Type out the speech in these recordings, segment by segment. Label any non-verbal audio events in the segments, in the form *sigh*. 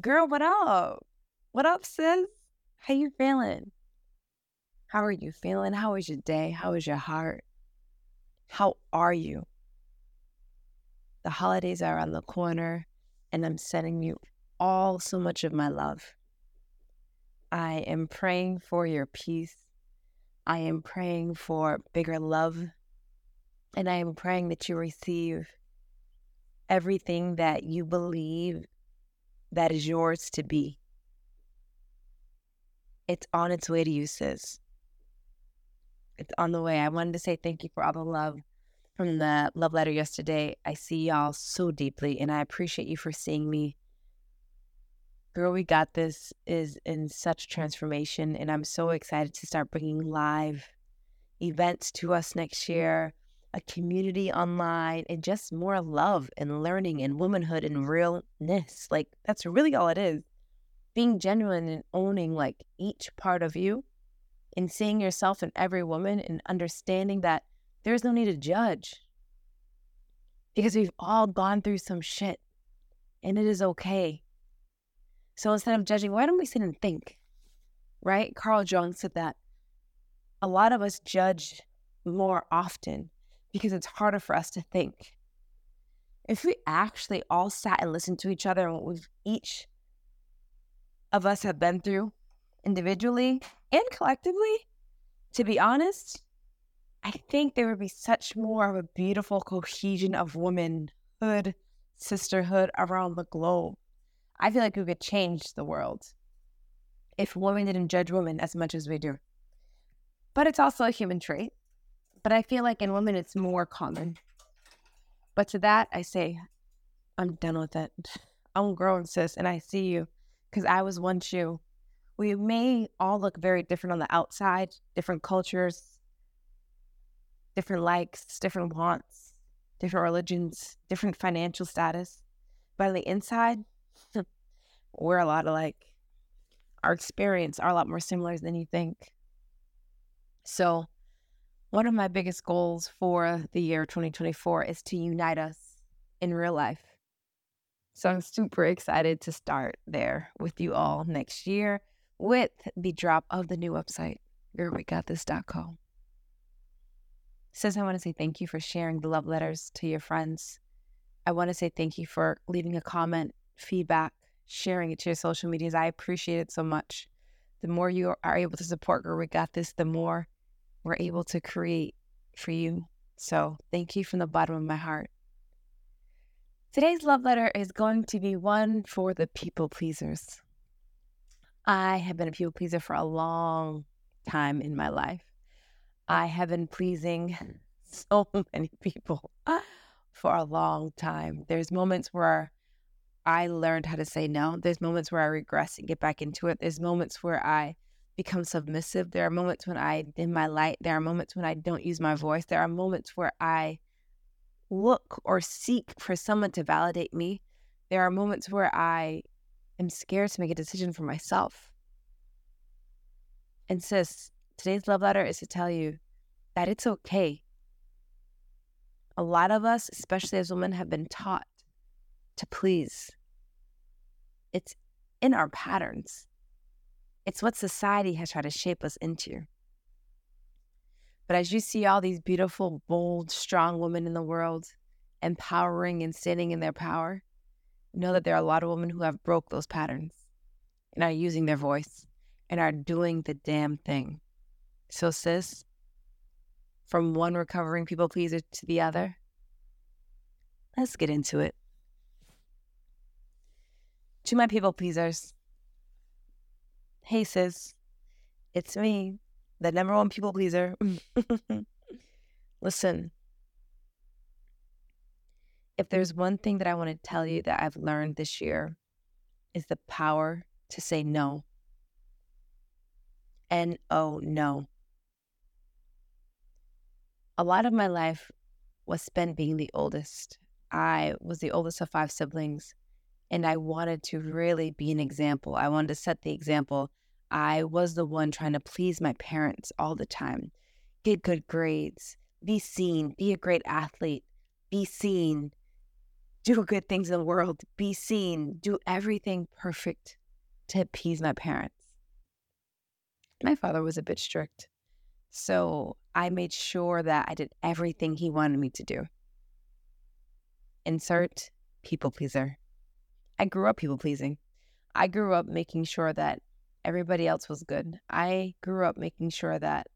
Girl, what up? What up, sis? How you feeling? How are you feeling? How was your day? How was your heart? How are you? The holidays are on the corner, and I'm sending you all so much of my love. I am praying for your peace. I am praying for bigger love. And I am praying that you receive everything that you believe that is yours to be. It's on its way to you, sis. It's on the way. I wanted to say thank you for all the love from the love letter yesterday. I see y'all so deeply, and I appreciate you for seeing me. Girl, we got this is in such transformation, and I'm so excited to start bringing live events to us next year a community online and just more love and learning and womanhood and realness. Like that's really all it is. Being genuine and owning like each part of you and seeing yourself in every woman and understanding that there's no need to judge because we've all gone through some shit and it is okay. So instead of judging, why don't we sit and think? Right? Carl Jung said that a lot of us judge more often because it's harder for us to think. If we actually all sat and listened to each other and what we've each of us have been through individually and collectively, to be honest, I think there would be such more of a beautiful cohesion of womanhood, sisterhood around the globe. I feel like we could change the world if women didn't judge women as much as we do. But it's also a human trait. But I feel like in women, it's more common. But to that, I say, I'm done with it. I'm grown, sis, and I see you because I was once you. We may all look very different on the outside, different cultures, different likes, different wants, different religions, different financial status. But on the inside, *laughs* we're a lot alike. Our experience are a lot more similar than you think. So one of my biggest goals for the year 2024 is to unite us in real life. So I'm super excited to start there with you all next year with the drop of the new website, girlwegotthis.com. Says I want to say thank you for sharing the love letters to your friends. I want to say thank you for leaving a comment, feedback, sharing it to your social medias. I appreciate it so much. The more you are able to support Girl We Got This, the more we're able to create for you. So thank you from the bottom of my heart. Today's love letter is going to be one for the people pleasers. I have been a people pleaser for a long time in my life. I have been pleasing *laughs* so many people for a long time. There's moments where I learned how to say no. There's moments where I regress and get back into it. There's moments where I become submissive. There are moments when I dim my light. There are moments when I don't use my voice. There are moments where I look or seek for someone to validate me. There are moments where I am scared to make a decision for myself. And sis, today's love letter is to tell you that it's okay. A lot of us, especially as women, have been taught to please. It's in our patterns. It's what society has tried to shape us into. But as you see all these beautiful, bold, strong women in the world empowering and standing in their power, know that there are a lot of women who have broke those patterns and are using their voice and are doing the damn thing. So, sis, from one recovering people pleaser to the other, let's get into it. To my people pleasers, Hey, sis, it's me, the number one people pleaser. *laughs* Listen, if there's one thing that I want to tell you that I've learned this year, is the power to say no. And oh, no. A lot of my life was spent being the oldest. I was the oldest of five siblings and I wanted to really be an example. I wanted to set the example. I was the one trying to please my parents all the time, get good grades, be seen, be a great athlete, be seen, do good things in the world, be seen, do everything perfect to appease my parents. My father was a bit strict. So I made sure that I did everything he wanted me to do. Insert people pleaser. I grew up people pleasing. I grew up making sure that everybody else was good. I grew up making sure that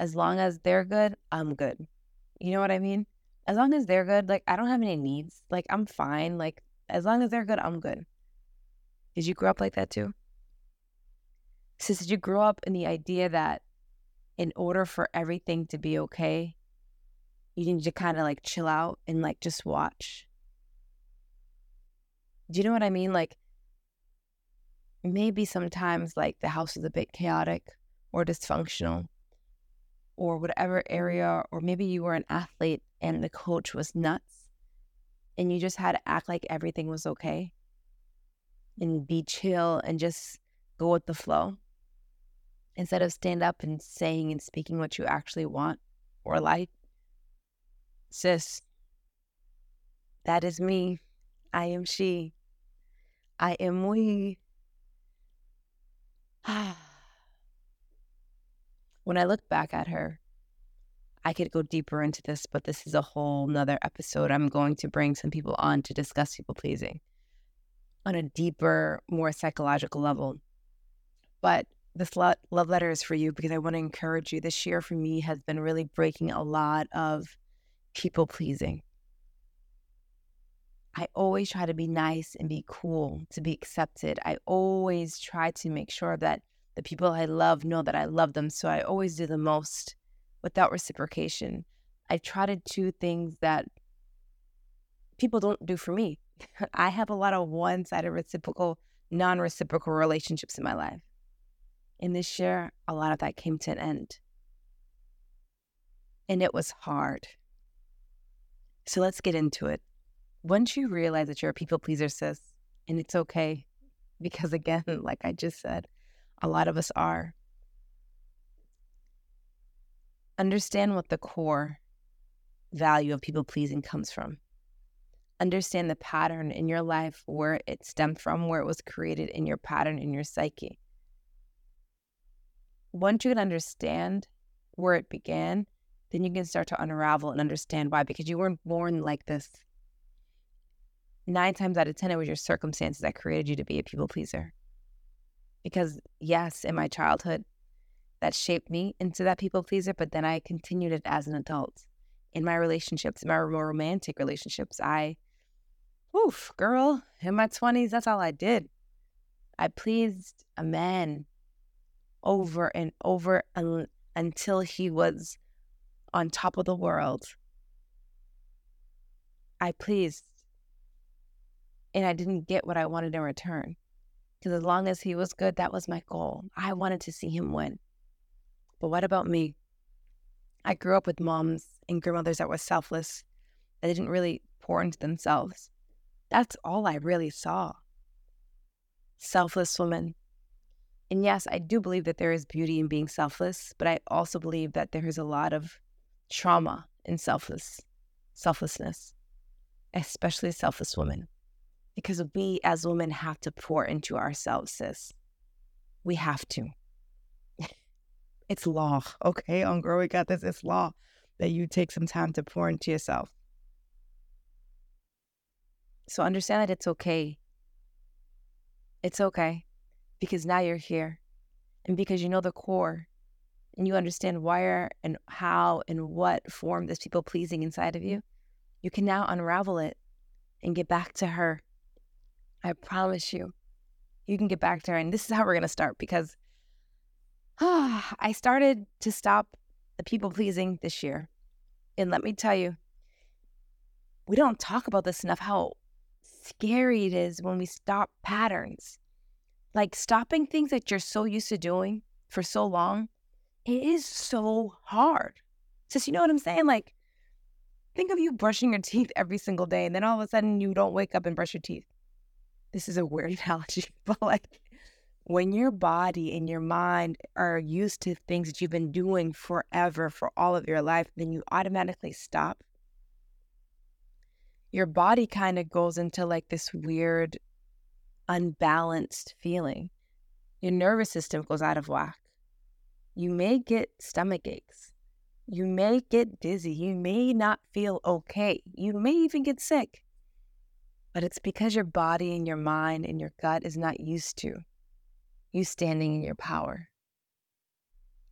as long as they're good, I'm good. You know what I mean? As long as they're good, like I don't have any needs. Like I'm fine. Like as long as they're good, I'm good. Did you grow up like that too? Sis, did you grow up in the idea that in order for everything to be okay, you need to kind of like chill out and like just watch? Do you know what I mean? Like maybe sometimes like the house is a bit chaotic or dysfunctional or whatever area, or maybe you were an athlete and the coach was nuts and you just had to act like everything was okay and be chill and just go with the flow instead of stand up and saying and speaking what you actually want or like. Sis, that is me. I am she. I am we. *sighs* when I look back at her, I could go deeper into this, but this is a whole nother episode. I'm going to bring some people on to discuss people pleasing on a deeper, more psychological level. But this love letter is for you because I want to encourage you. This year for me has been really breaking a lot of people pleasing. I always try to be nice and be cool, to be accepted. I always try to make sure that the people I love know that I love them. So I always do the most without reciprocation. I try to do things that people don't do for me. *laughs* I have a lot of one sided reciprocal, non reciprocal relationships in my life. In this year, a lot of that came to an end. And it was hard. So let's get into it. Once you realize that you're a people pleaser, sis, and it's okay, because again, *laughs* like I just said, a lot of us are. Understand what the core value of people pleasing comes from. Understand the pattern in your life, where it stemmed from, where it was created in your pattern, in your psyche. Once you can understand where it began, then you can start to unravel and understand why, because you weren't born like this. Nine times out of 10, it was your circumstances that created you to be a people pleaser. Because, yes, in my childhood, that shaped me into that people pleaser, but then I continued it as an adult. In my relationships, in my more romantic relationships, I, oof, girl, in my 20s, that's all I did. I pleased a man over and over un- until he was on top of the world. I pleased, and I didn't get what I wanted in return. Because as long as he was good, that was my goal. I wanted to see him win. But what about me? I grew up with moms and grandmothers that were selfless, that didn't really pour into themselves. That's all I really saw. Selfless women. And yes, I do believe that there is beauty in being selfless, but I also believe that there is a lot of trauma in selfless selflessness, especially selfless women because we as women have to pour into ourselves, sis. We have to. *laughs* it's law, okay? On Girl We Got This, it's law that you take some time to pour into yourself. So understand that it's okay. It's okay because now you're here and because you know the core and you understand why and how and what form this people pleasing inside of you, you can now unravel it and get back to her I promise you, you can get back there. And this is how we're going to start because ah, *sighs* I started to stop the people pleasing this year. And let me tell you, we don't talk about this enough how scary it is when we stop patterns. Like stopping things that you're so used to doing for so long, it is so hard. Just, you know what I'm saying? Like, think of you brushing your teeth every single day, and then all of a sudden you don't wake up and brush your teeth this is a weird *laughs* analogy, but like when your body and your mind are used to things that you've been doing forever for all of your life, then you automatically stop. your body kind of goes into like this weird, unbalanced feeling. Your nervous system goes out of whack. You may get stomach aches. You may get dizzy. You may not feel okay. You may even get sick. But it's because your body and your mind and your gut is not used to you standing in your power.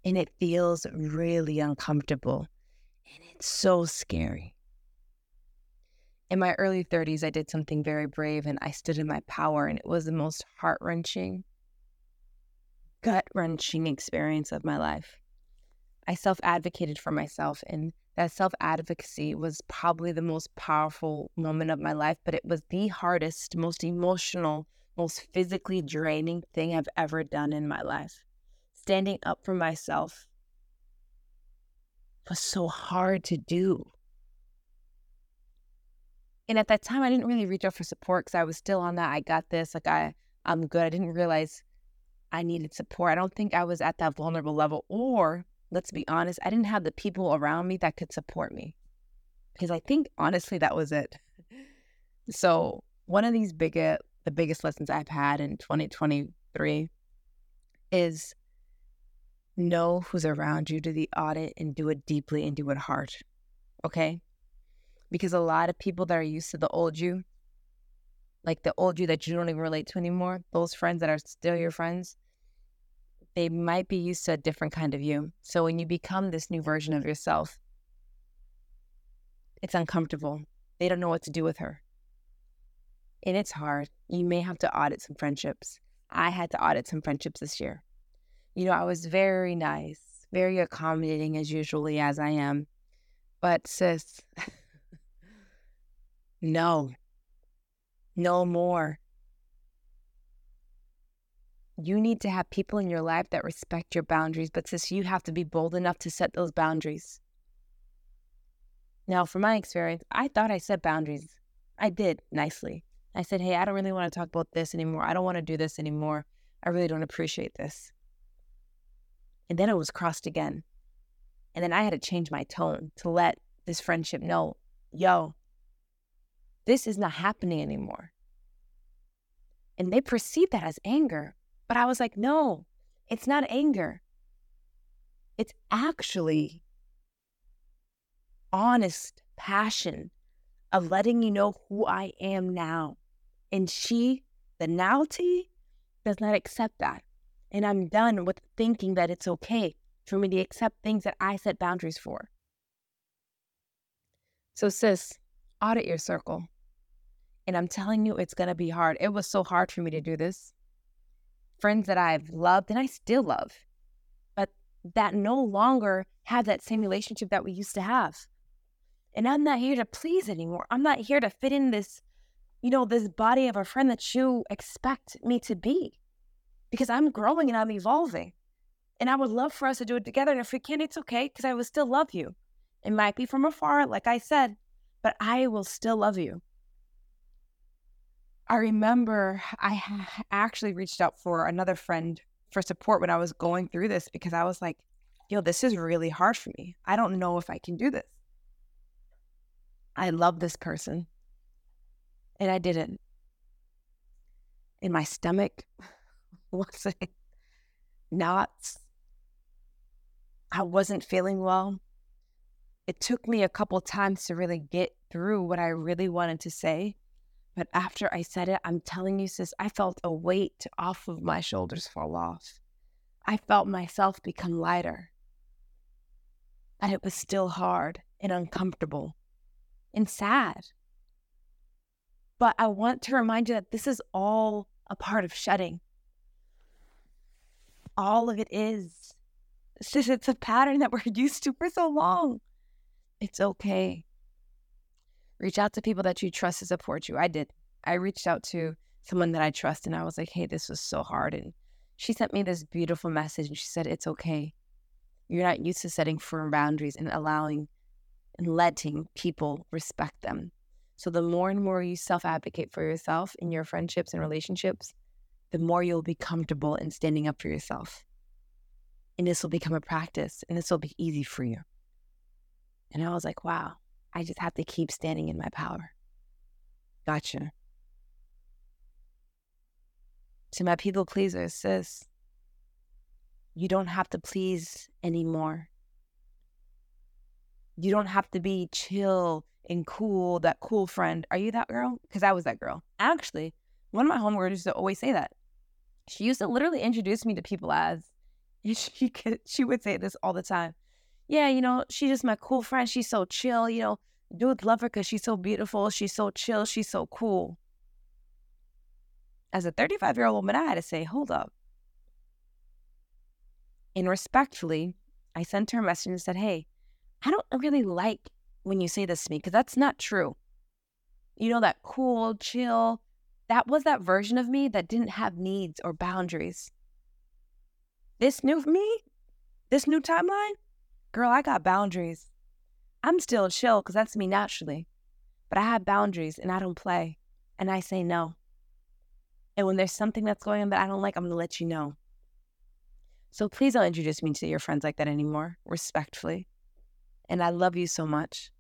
And it feels really uncomfortable. And it's so scary. In my early 30s, I did something very brave and I stood in my power, and it was the most heart wrenching, gut wrenching experience of my life. I self advocated for myself, and that self advocacy was probably the most powerful moment of my life, but it was the hardest, most emotional, most physically draining thing I've ever done in my life. Standing up for myself was so hard to do. And at that time, I didn't really reach out for support because I was still on that. I got this. Like I, I'm good. I didn't realize I needed support. I don't think I was at that vulnerable level. Or let's be honest, I didn't have the people around me that could support me. Because I think honestly that was it. So one of these big, the biggest lessons I've had in 2023 is know who's around you, do the audit and do it deeply and do it hard. Okay because a lot of people that are used to the old you, like the old you that you don't even relate to anymore, those friends that are still your friends, they might be used to a different kind of you. So when you become this new version of yourself, it's uncomfortable. They don't know what to do with her. And it's hard. You may have to audit some friendships. I had to audit some friendships this year. You know, I was very nice, very accommodating as usually as I am. But sis, *laughs* No, no more. You need to have people in your life that respect your boundaries, but sis, you have to be bold enough to set those boundaries. Now, from my experience, I thought I set boundaries. I did nicely. I said, hey, I don't really want to talk about this anymore. I don't want to do this anymore. I really don't appreciate this. And then it was crossed again. And then I had to change my tone to let this friendship know, yo, this is not happening anymore. And they perceive that as anger. But I was like, no, it's not anger. It's actually honest passion of letting you know who I am now. And she, the nowty, does not accept that. And I'm done with thinking that it's okay for me to accept things that I set boundaries for. So, sis, audit your circle. And I'm telling you, it's going to be hard. It was so hard for me to do this. Friends that I've loved and I still love, but that no longer have that same relationship that we used to have. And I'm not here to please anymore. I'm not here to fit in this, you know, this body of a friend that you expect me to be because I'm growing and I'm evolving. And I would love for us to do it together. And if we can, it's okay because I will still love you. It might be from afar, like I said, but I will still love you. I remember I actually reached out for another friend for support when I was going through this because I was like, yo, this is really hard for me. I don't know if I can do this. I love this person. And I didn't. In my stomach *laughs* wasn't knots. I wasn't feeling well. It took me a couple times to really get through what I really wanted to say. But after I said it, I'm telling you, sis, I felt a weight off of my shoulders fall off. I felt myself become lighter. And it was still hard and uncomfortable and sad. But I want to remind you that this is all a part of shedding. All of it is. Sis, it's a pattern that we're *laughs* used to for so long. It's okay. Reach out to people that you trust to support you. I did. I reached out to mm-hmm. someone that I trust and I was like, hey, this was so hard. And she sent me this beautiful message and she said, it's okay. You're not used to setting firm boundaries and allowing and letting people respect them. So the more and more you self advocate for yourself in your friendships and relationships, the more you'll be comfortable in standing up for yourself. And this will become a practice and this will be easy for you. And I was like, wow, I just have to keep standing in my power. Gotcha. To my people pleasers, sis, you don't have to please anymore. You don't have to be chill and cool, that cool friend. Are you that girl? Because I was that girl. Actually, one of my homegirls used to always say that. She used to literally introduce me to people as, *laughs* she could, she would say this all the time. Yeah, you know, she's just my cool friend. She's so chill. You know, dudes love her because she's so beautiful. She's so chill. She's so cool. As a 35 year old woman, I had to say, hold up. And respectfully, I sent her a message and said, hey, I don't really like when you say this to me because that's not true. You know, that cool, chill, that was that version of me that didn't have needs or boundaries. This new me, this new timeline, girl, I got boundaries. I'm still chill because that's me naturally, but I have boundaries and I don't play and I say no. And when there's something that's going on that I don't like, I'm going to let you know. So please don't introduce me to your friends like that anymore, respectfully. And I love you so much.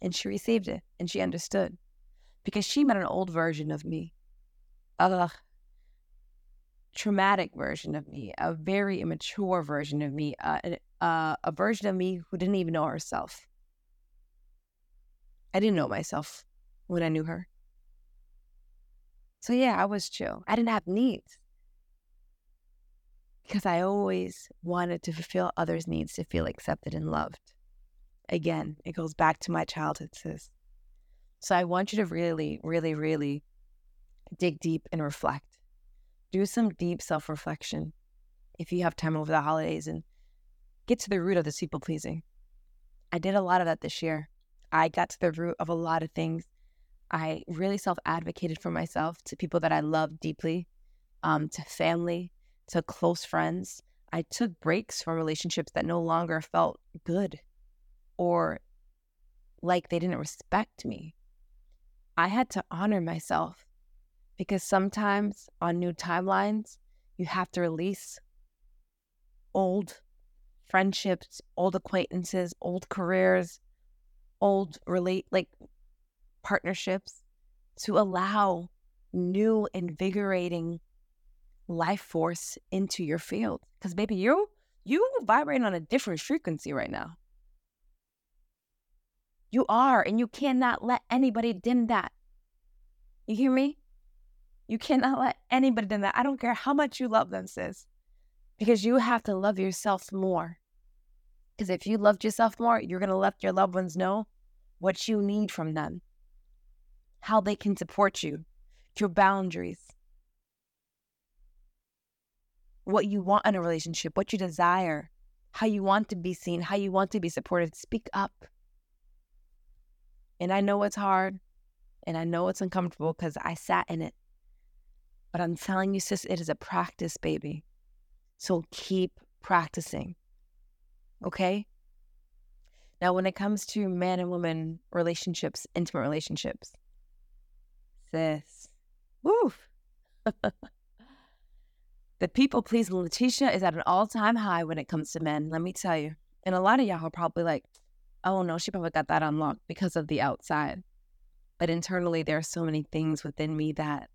And she received it and she understood because she met an old version of me, a traumatic version of me, a very immature version of me, uh, uh, a version of me who didn't even know herself. I didn't know myself when I knew her. So, yeah, I was chill. I didn't have needs because I always wanted to fulfill others' needs to feel accepted and loved. Again, it goes back to my childhood, sis. So I want you to really, really, really dig deep and reflect. Do some deep self reflection if you have time over the holidays and get to the root of this people pleasing. I did a lot of that this year. I got to the root of a lot of things. I really self advocated for myself to people that I love deeply, um, to family, to close friends. I took breaks from relationships that no longer felt good or like they didn't respect me. I had to honor myself because sometimes on new timelines, you have to release old friendships, old acquaintances, old careers, old relate like partnerships to allow new invigorating life force into your field because baby you you vibrating on a different frequency right now you are, and you cannot let anybody dim that. You hear me? You cannot let anybody dim that. I don't care how much you love them, sis, because you have to love yourself more. Because if you loved yourself more, you're going to let your loved ones know what you need from them, how they can support you, your boundaries, what you want in a relationship, what you desire, how you want to be seen, how you want to be supported. Speak up. And I know it's hard and I know it's uncomfortable because I sat in it. But I'm telling you, sis, it is a practice, baby. So keep practicing. Okay? Now, when it comes to man and woman relationships, intimate relationships, sis, woo. *laughs* the people pleasing Laticia is at an all time high when it comes to men, let me tell you. And a lot of y'all are probably like, oh no, she probably got that unlocked because of the outside. But internally, there are so many things within me that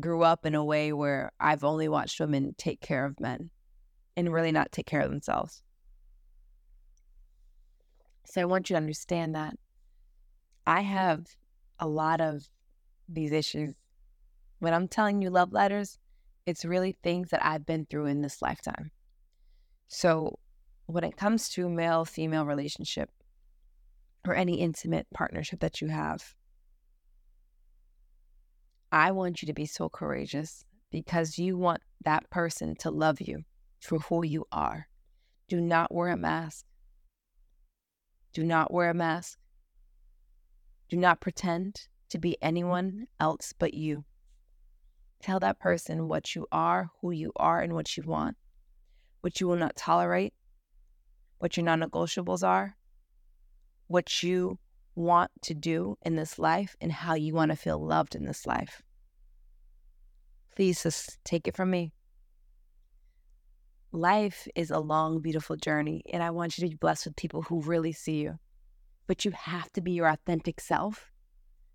grew up in a way where I've only watched women take care of men and really not take care of themselves. So I want you to understand that I have a lot of these issues. When I'm telling you love letters, it's really things that I've been through in this lifetime. So when it comes to male female relationship, or any intimate partnership that you have. I want you to be so courageous because you want that person to love you for who you are. Do not wear a mask. Do not wear a mask. Do not pretend to be anyone mm-hmm. else but you. Tell that person what you are, who you are, and what you want, what you will not tolerate, what your non negotiables are, what you want to do in this life and how you want to feel loved in this life. Please just take it from me. Life is a long, beautiful journey, and I want you to be blessed with people who really see you. But you have to be your authentic self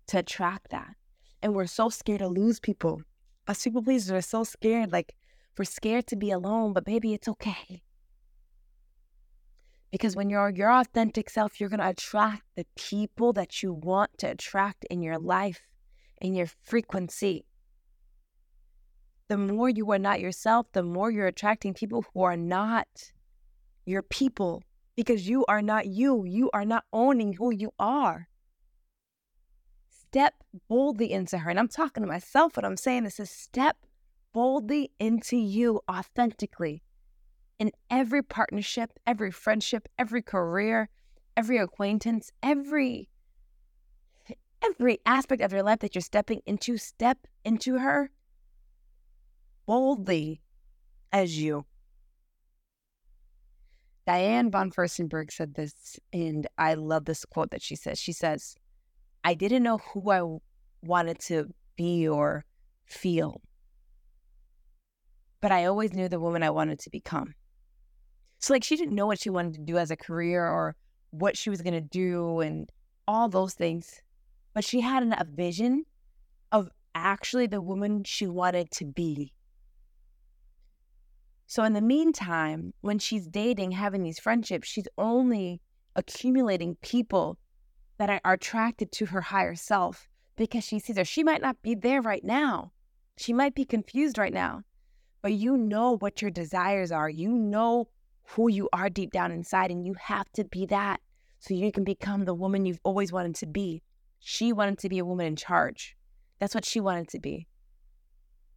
to attract that. And we're so scared to lose people. Us people pleasers are so scared. Like, we're scared to be alone, but baby, it's okay. Because when you're your authentic self, you're going to attract the people that you want to attract in your life, in your frequency. The more you are not yourself, the more you're attracting people who are not your people because you are not you. You are not owning who you are. Step boldly into her. And I'm talking to myself, what I'm saying this is step boldly into you authentically in every partnership, every friendship, every career, every acquaintance, every every aspect of your life that you're stepping into, step into her boldly as you. Diane von Furstenberg said this, and I love this quote that she says. She says, I didn't know who I wanted to be or feel, but I always knew the woman I wanted to become. So, like, she didn't know what she wanted to do as a career or what she was going to do and all those things. But she had a vision of actually the woman she wanted to be. So, in the meantime, when she's dating, having these friendships, she's only accumulating people that are attracted to her higher self because she sees her. She might not be there right now. She might be confused right now, but you know what your desires are. You know who you are deep down inside, and you have to be that so you can become the woman you've always wanted to be. She wanted to be a woman in charge. That's what she wanted to be.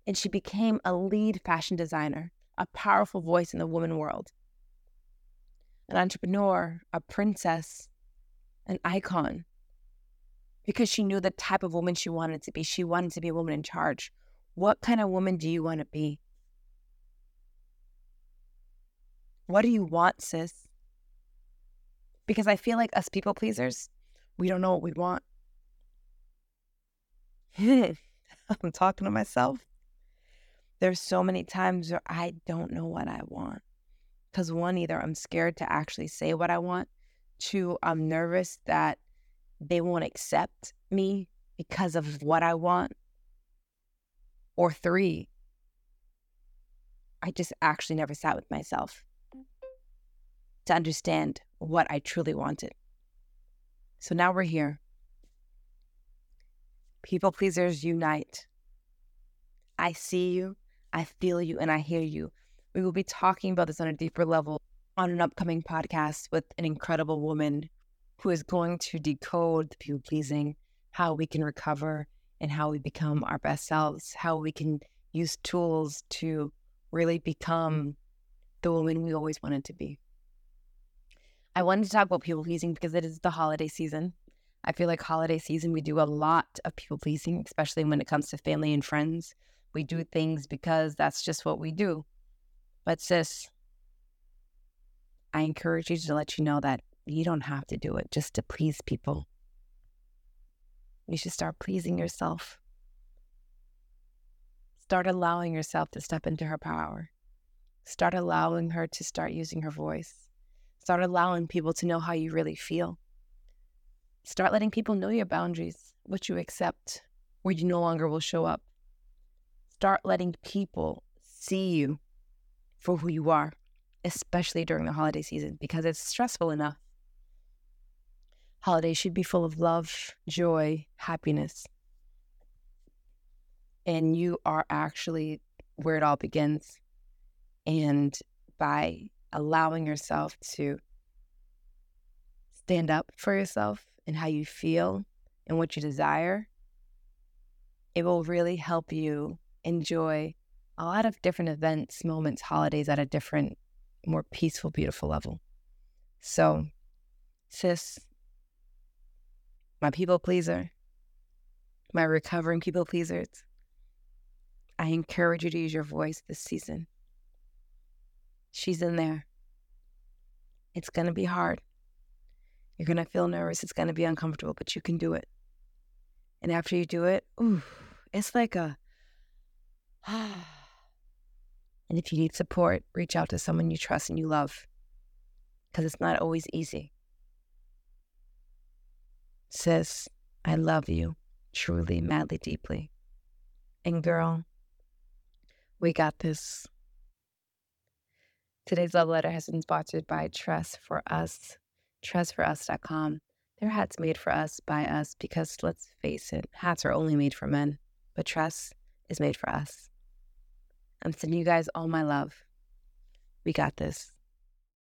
And she became a lead fashion designer, a powerful voice in the woman world, an entrepreneur, a princess, an icon, because she knew the type of woman she wanted to be. She wanted to be a woman in charge. What kind of woman do you want to be? What do you want, sis? Because I feel like us people pleasers, we don't know what we want. *laughs* I'm talking to myself. There's so many times where I don't know what I want. Because one, either I'm scared to actually say what I want, two, I'm nervous that they won't accept me because of what I want, or three, I just actually never sat with myself to understand what I truly wanted. So now we're here. People pleasers unite. I see you, I feel you, and I hear you. We will be talking about this on a deeper level on an upcoming podcast with an incredible woman who is going to decode the people pleasing, how we can recover, and how we become our best selves, how we can use tools to really become the woman we always wanted to be. I wanted to talk about people pleasing because it is the holiday season. I feel like holiday season, we do a lot of people pleasing, especially when it comes to family and friends. We do things because that's just what we do. But, sis, I encourage you to let you know that you don't have to do it just to please people. You should start pleasing yourself. Start allowing yourself to step into her power. Start allowing her to start using her voice. Start allowing people to know how you really feel. Start letting people know your boundaries, what you accept, where you no longer will show up. Start letting people see you for who you are, especially during the holiday season, because it's stressful enough. Holidays should be full of love, joy, happiness. And you are actually where it all begins. And by allowing yourself to stand up for yourself and how you feel and what you desire, it will really help you enjoy a lot of different events, moments, holidays at a different, more peaceful, beautiful level. So, sis, my people pleaser, my recovering people pleasers, I encourage you to use your voice this season. She's in there. It's going to be hard. You're going to feel nervous. It's going to be uncomfortable, but you can do it. And after you do it, ooh, it's like a. *sighs* and if you need support, reach out to someone you trust and you love because it's not always easy. Sis, I love you. truly, madly, deeply. And girl, we got this. Today's love letter has been sponsored by Tress for Us, tressforus.com. Their hats made for us by us because let's face it, hats are only made for men, but Tress is made for us. I'm sending you guys all my love. We got this.